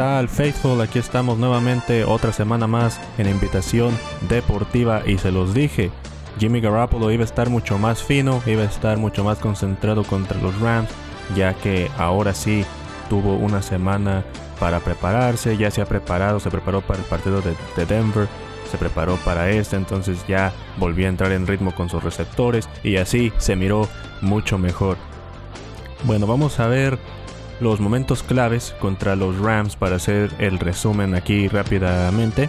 ¿Qué tal, Faithful? Aquí estamos nuevamente otra semana más en invitación deportiva y se los dije, Jimmy Garoppolo iba a estar mucho más fino, iba a estar mucho más concentrado contra los Rams, ya que ahora sí tuvo una semana para prepararse, ya se ha preparado, se preparó para el partido de Denver, se preparó para este, entonces ya volvió a entrar en ritmo con sus receptores y así se miró mucho mejor. Bueno, vamos a ver los momentos claves contra los Rams para hacer el resumen aquí rápidamente.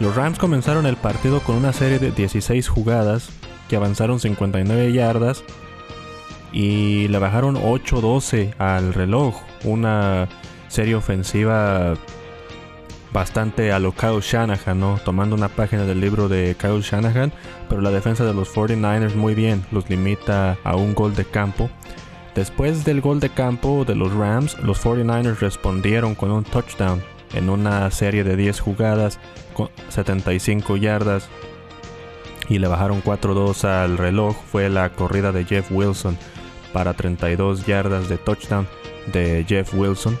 Los Rams comenzaron el partido con una serie de 16 jugadas que avanzaron 59 yardas y le bajaron 8-12 al reloj. Una serie ofensiva bastante a lo Kyle Shanahan, ¿no? Tomando una página del libro de Kyle Shanahan, pero la defensa de los 49ers muy bien, los limita a un gol de campo. Después del gol de campo de los Rams, los 49ers respondieron con un touchdown en una serie de 10 jugadas con 75 yardas y le bajaron 4-2 al reloj. Fue la corrida de Jeff Wilson para 32 yardas de touchdown de Jeff Wilson.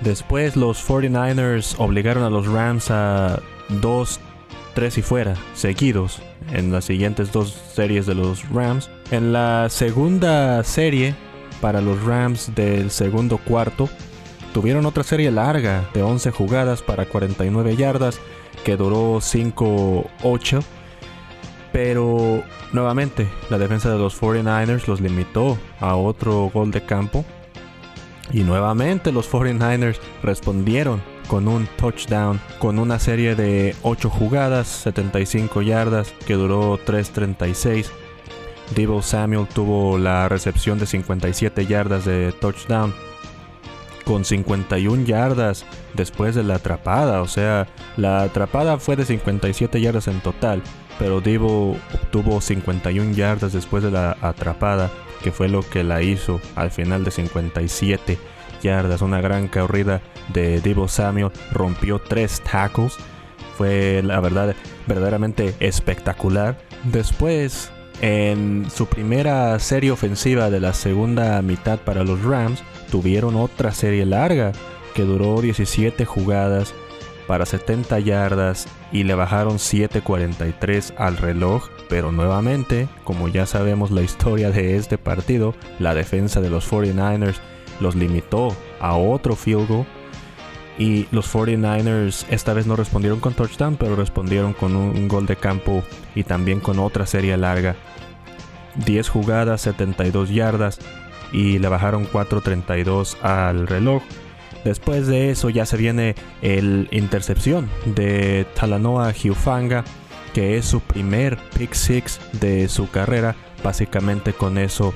Después los 49ers obligaron a los Rams a 2, 3 y fuera, seguidos, en las siguientes dos series de los Rams. En la segunda serie, para los Rams del segundo cuarto, tuvieron otra serie larga de 11 jugadas para 49 yardas, que duró 5-8. Pero nuevamente, la defensa de los 49ers los limitó a otro gol de campo. Y nuevamente los 49ers respondieron con un touchdown, con una serie de 8 jugadas, 75 yardas, que duró 3.36. Debo Samuel tuvo la recepción de 57 yardas de touchdown, con 51 yardas después de la atrapada. O sea, la atrapada fue de 57 yardas en total, pero Debo obtuvo 51 yardas después de la atrapada, que fue lo que la hizo al final de 57 yardas. Una gran corrida de Debo Samuel, rompió tres tackles. Fue la verdad verdaderamente espectacular. Después, en su primera serie ofensiva de la segunda mitad para los Rams, tuvieron otra serie larga que duró 17 jugadas para 70 yardas y le bajaron 7.43 al reloj, pero nuevamente, como ya sabemos la historia de este partido, la defensa de los 49ers los limitó a otro field goal y los 49ers esta vez no respondieron con touchdown, pero respondieron con un gol de campo y también con otra serie larga. 10 jugadas, 72 yardas y le bajaron 4.32 al reloj. Después de eso ya se viene el intercepción de Talanoa Hiufanga, que es su primer pick six de su carrera. Básicamente con eso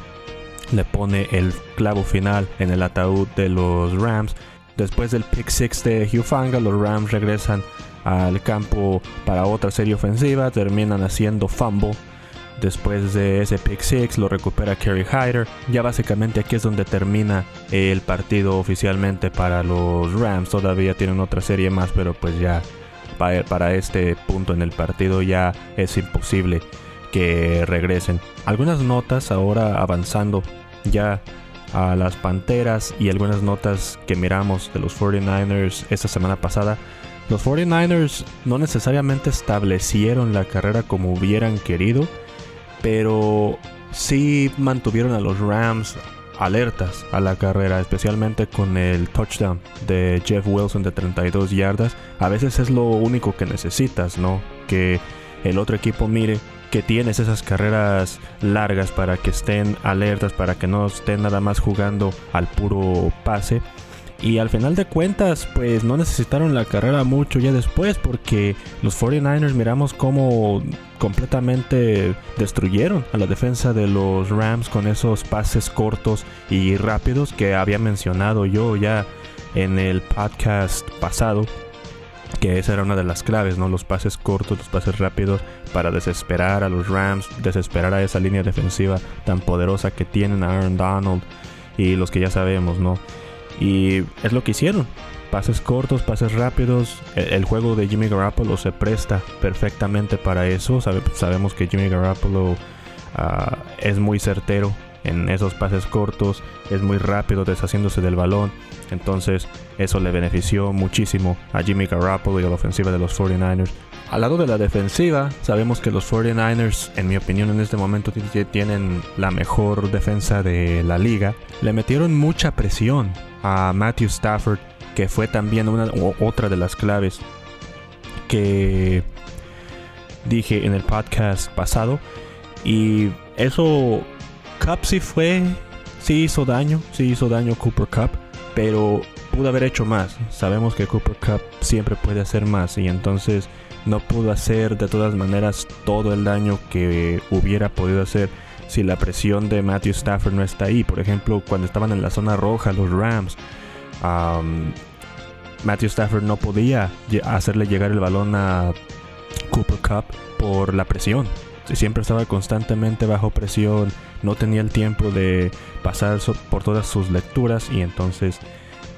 le pone el clavo final en el ataúd de los Rams. Después del pick six de Hiufanga, los Rams regresan al campo para otra serie ofensiva, terminan haciendo fumble. Después de ese pick six lo recupera Kerry Hyder. Ya básicamente aquí es donde termina el partido oficialmente para los Rams. Todavía tienen otra serie más, pero pues ya para este punto en el partido ya es imposible que regresen. Algunas notas ahora avanzando ya a las Panteras y algunas notas que miramos de los 49ers esta semana pasada. Los 49ers no necesariamente establecieron la carrera como hubieran querido, pero sí mantuvieron a los Rams alertas a la carrera, especialmente con el touchdown de Jeff Wilson de 32 yardas. A veces es lo único que necesitas, ¿no? Que el otro equipo mire que tienes esas carreras largas para que estén alertas, para que no estén nada más jugando al puro pase. Y al final de cuentas, pues no necesitaron la carrera mucho ya después, porque los 49ers miramos cómo completamente destruyeron a la defensa de los Rams con esos pases cortos y rápidos que había mencionado yo ya en el podcast pasado que esa era una de las claves, ¿no? Los pases cortos, los pases rápidos para desesperar a los Rams, desesperar a esa línea defensiva tan poderosa que tienen a Aaron Donald y los que ya sabemos, ¿no? Y es lo que hicieron. Pases cortos, pases rápidos. E-, el, juego de Jimmy Garoppolo se presta perfectamente para eso. sabemos que Jimmy Garoppolo ah, es muy certero en esos pases cortos, es muy rápido deshaciéndose del balón. Entonces eso le benefició muchísimo a Jimmy Garoppolo y a la ofensiva de los 49ers. Al lado de la defensiva, sabemos que los 49ers, en mi opinión en este momento, tienen la mejor defensa de la liga. Le metieron mucha presión a Matthew Stafford, que fue también una, otra de las claves que dije en el podcast pasado. Y eso, Cup sí fue, sí hizo daño, sí hizo daño Cooper Cup, pero pudo haber hecho más. Sabemos que Cooper Cup siempre puede hacer más y entonces no pudo hacer de todas maneras todo el daño que hubiera podido hacer si la presión de Matthew Stafford no está ahí. Por ejemplo, cuando estaban en la zona roja los Rams, Matthew Stafford no podía hacerle llegar el balón a Cooper Cup por la presión. Siempre estaba constantemente bajo presión, no tenía el tiempo de pasar por todas sus lecturas y entonces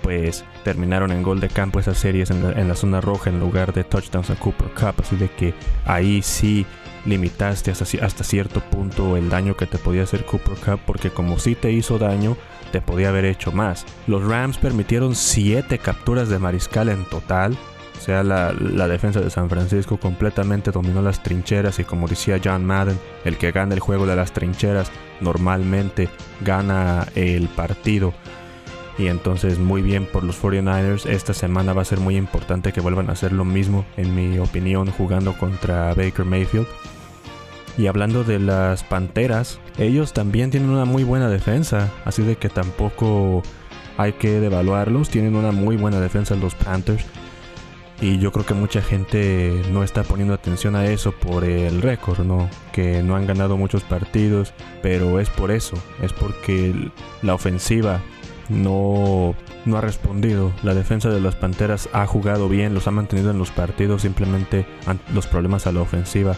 pues terminaron en gol de campo esas series en la, zona roja en lugar de touchdowns a Cooper Cup. Así de que ahí sí limitaste hasta, hasta cierto punto el daño que te podía hacer Cooper Cup porque como sí te hizo daño, te podía haber hecho más. Los Rams permitieron 7 capturas de mariscal en total. Sea, la, la, defensa de San Francisco completamente dominó las trincheras y como decía John Madden, el que gana el juego de las trincheras normalmente gana el partido. Y entonces muy bien por los 49ers. Esta semana va a ser muy importante que vuelvan a hacer lo mismo, en mi opinión, jugando contra Baker Mayfield. Y hablando de las Panteras, ellos también tienen una muy buena defensa, así de que tampoco hay que devaluarlos. Tienen una muy buena defensa los Panthers. Y yo creo que mucha gente no está poniendo atención a eso por el récord, ¿no? Que no han ganado muchos partidos, pero es por eso, es porque la ofensiva no, no ha respondido. La defensa de las Panteras ha jugado bien, los ha mantenido en los partidos, simplemente los problemas a la ofensiva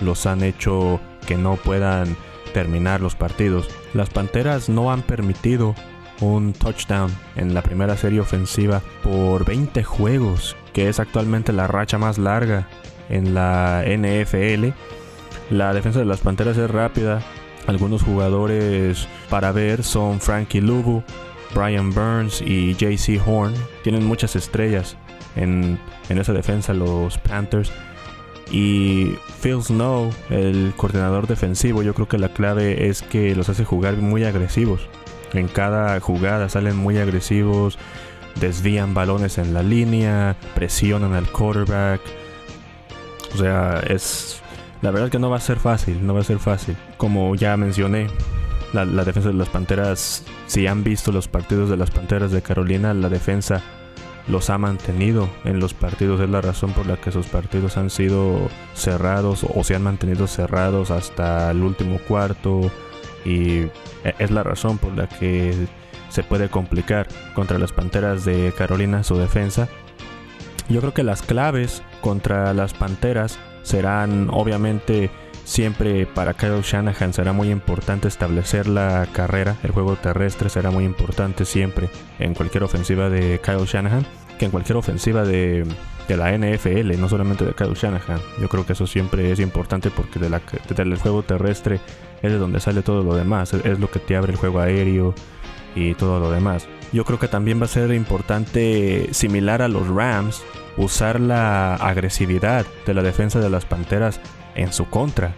los han hecho que no puedan terminar los partidos. Las Panteras no han permitido un touchdown en la primera serie ofensiva por 20 juegos, que es actualmente la racha más larga en la NFL. La defensa de las Panteras es rápida. Algunos jugadores para ver son Frankie Lubu, Brian Burns y JC Horn. Tienen muchas estrellas en, esa defensa los Panthers. Y Phil Snow, el coordinador defensivo, yo creo que la clave es que los hace jugar muy agresivos. En cada jugada salen muy agresivos, desvían balones en la línea, presionan al quarterback. O sea, es la verdad que no va a ser fácil, no va a ser fácil. Como ya mencioné, la, defensa de las Panteras, si han visto los partidos de las Panteras de Carolina, la defensa los ha mantenido en los partidos. Es la razón por la que sus partidos han sido cerrados o se han mantenido cerrados hasta el último cuarto. Y e, es la razón por la que se puede complicar contra las Panteras de Carolina su defensa. Yo creo que las claves contra las Panteras serán obviamente Siempre para Kyle Shanahan será muy importante establecer la carrera, el juego terrestre será muy importante siempre en cualquier ofensiva de Kyle Shanahan, que en cualquier ofensiva de, la NFL, no solamente de Kyle Shanahan. Yo creo que eso siempre es importante porque de del juego terrestre es de donde sale todo lo demás, es lo que te abre el juego aéreo y todo lo demás. Yo creo que también va a ser importante, similar a los Rams, usar la agresividad de la defensa de las Panteras en su contra.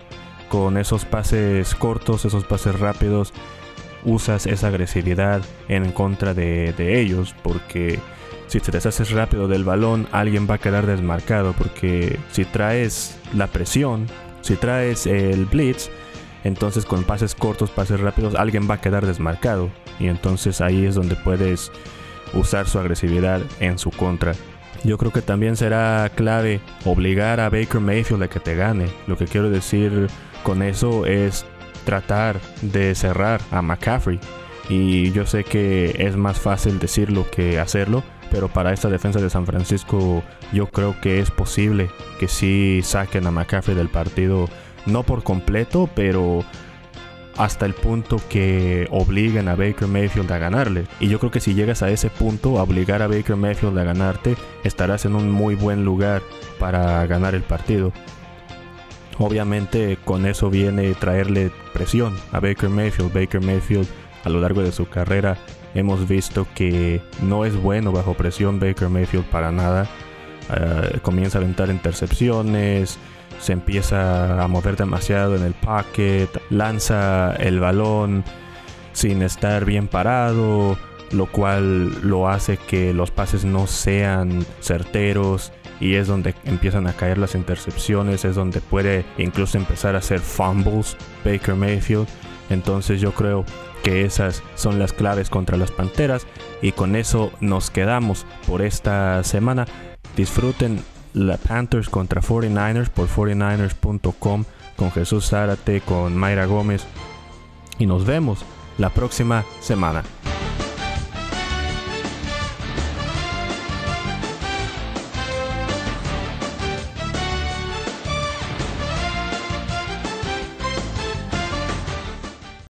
Con esos pases cortos, esos pases rápidos, usas esa agresividad en contra de, ellos porque si te deshaces rápido del balón alguien va a quedar desmarcado porque si traes la presión, si traes el blitz, entonces con pases cortos, pases rápidos alguien va a quedar desmarcado y entonces ahí es donde puedes usar su agresividad en su contra. Yo creo que también será clave obligar a Baker Mayfield a que te gane. Lo que quiero decir con eso es tratar de cerrar a McCaffrey. Y yo sé que es más fácil decirlo que hacerlo, pero para esta defensa de San Francisco yo creo que es posible que sí saquen a McCaffrey del partido, no por completo, pero hasta el punto que obliguen a Baker Mayfield a ganarle. Y yo creo que si llegas a ese punto, a obligar a Baker Mayfield a ganarte, estarás en un muy buen lugar para ganar el partido. Obviamente con eso viene traerle presión a Baker Mayfield. Baker Mayfield a lo largo de su carrera hemos visto que no es bueno bajo presión Baker Mayfield para nada. Eh, comienza a aventar intercepciones, se empieza a mover demasiado en el pocket, lanza el balón sin estar bien parado, lo cual lo hace que los pases no sean certeros y es donde empiezan a caer las intercepciones, es donde puede incluso empezar a hacer fumbles Baker Mayfield. Entonces yo creo que esas son las claves contra las Panteras y con eso nos quedamos por esta semana. Disfruten la Panthers contra 49ers por 49ers.com con Jesús Zárate, con Mayra Gómez y nos vemos la próxima semana.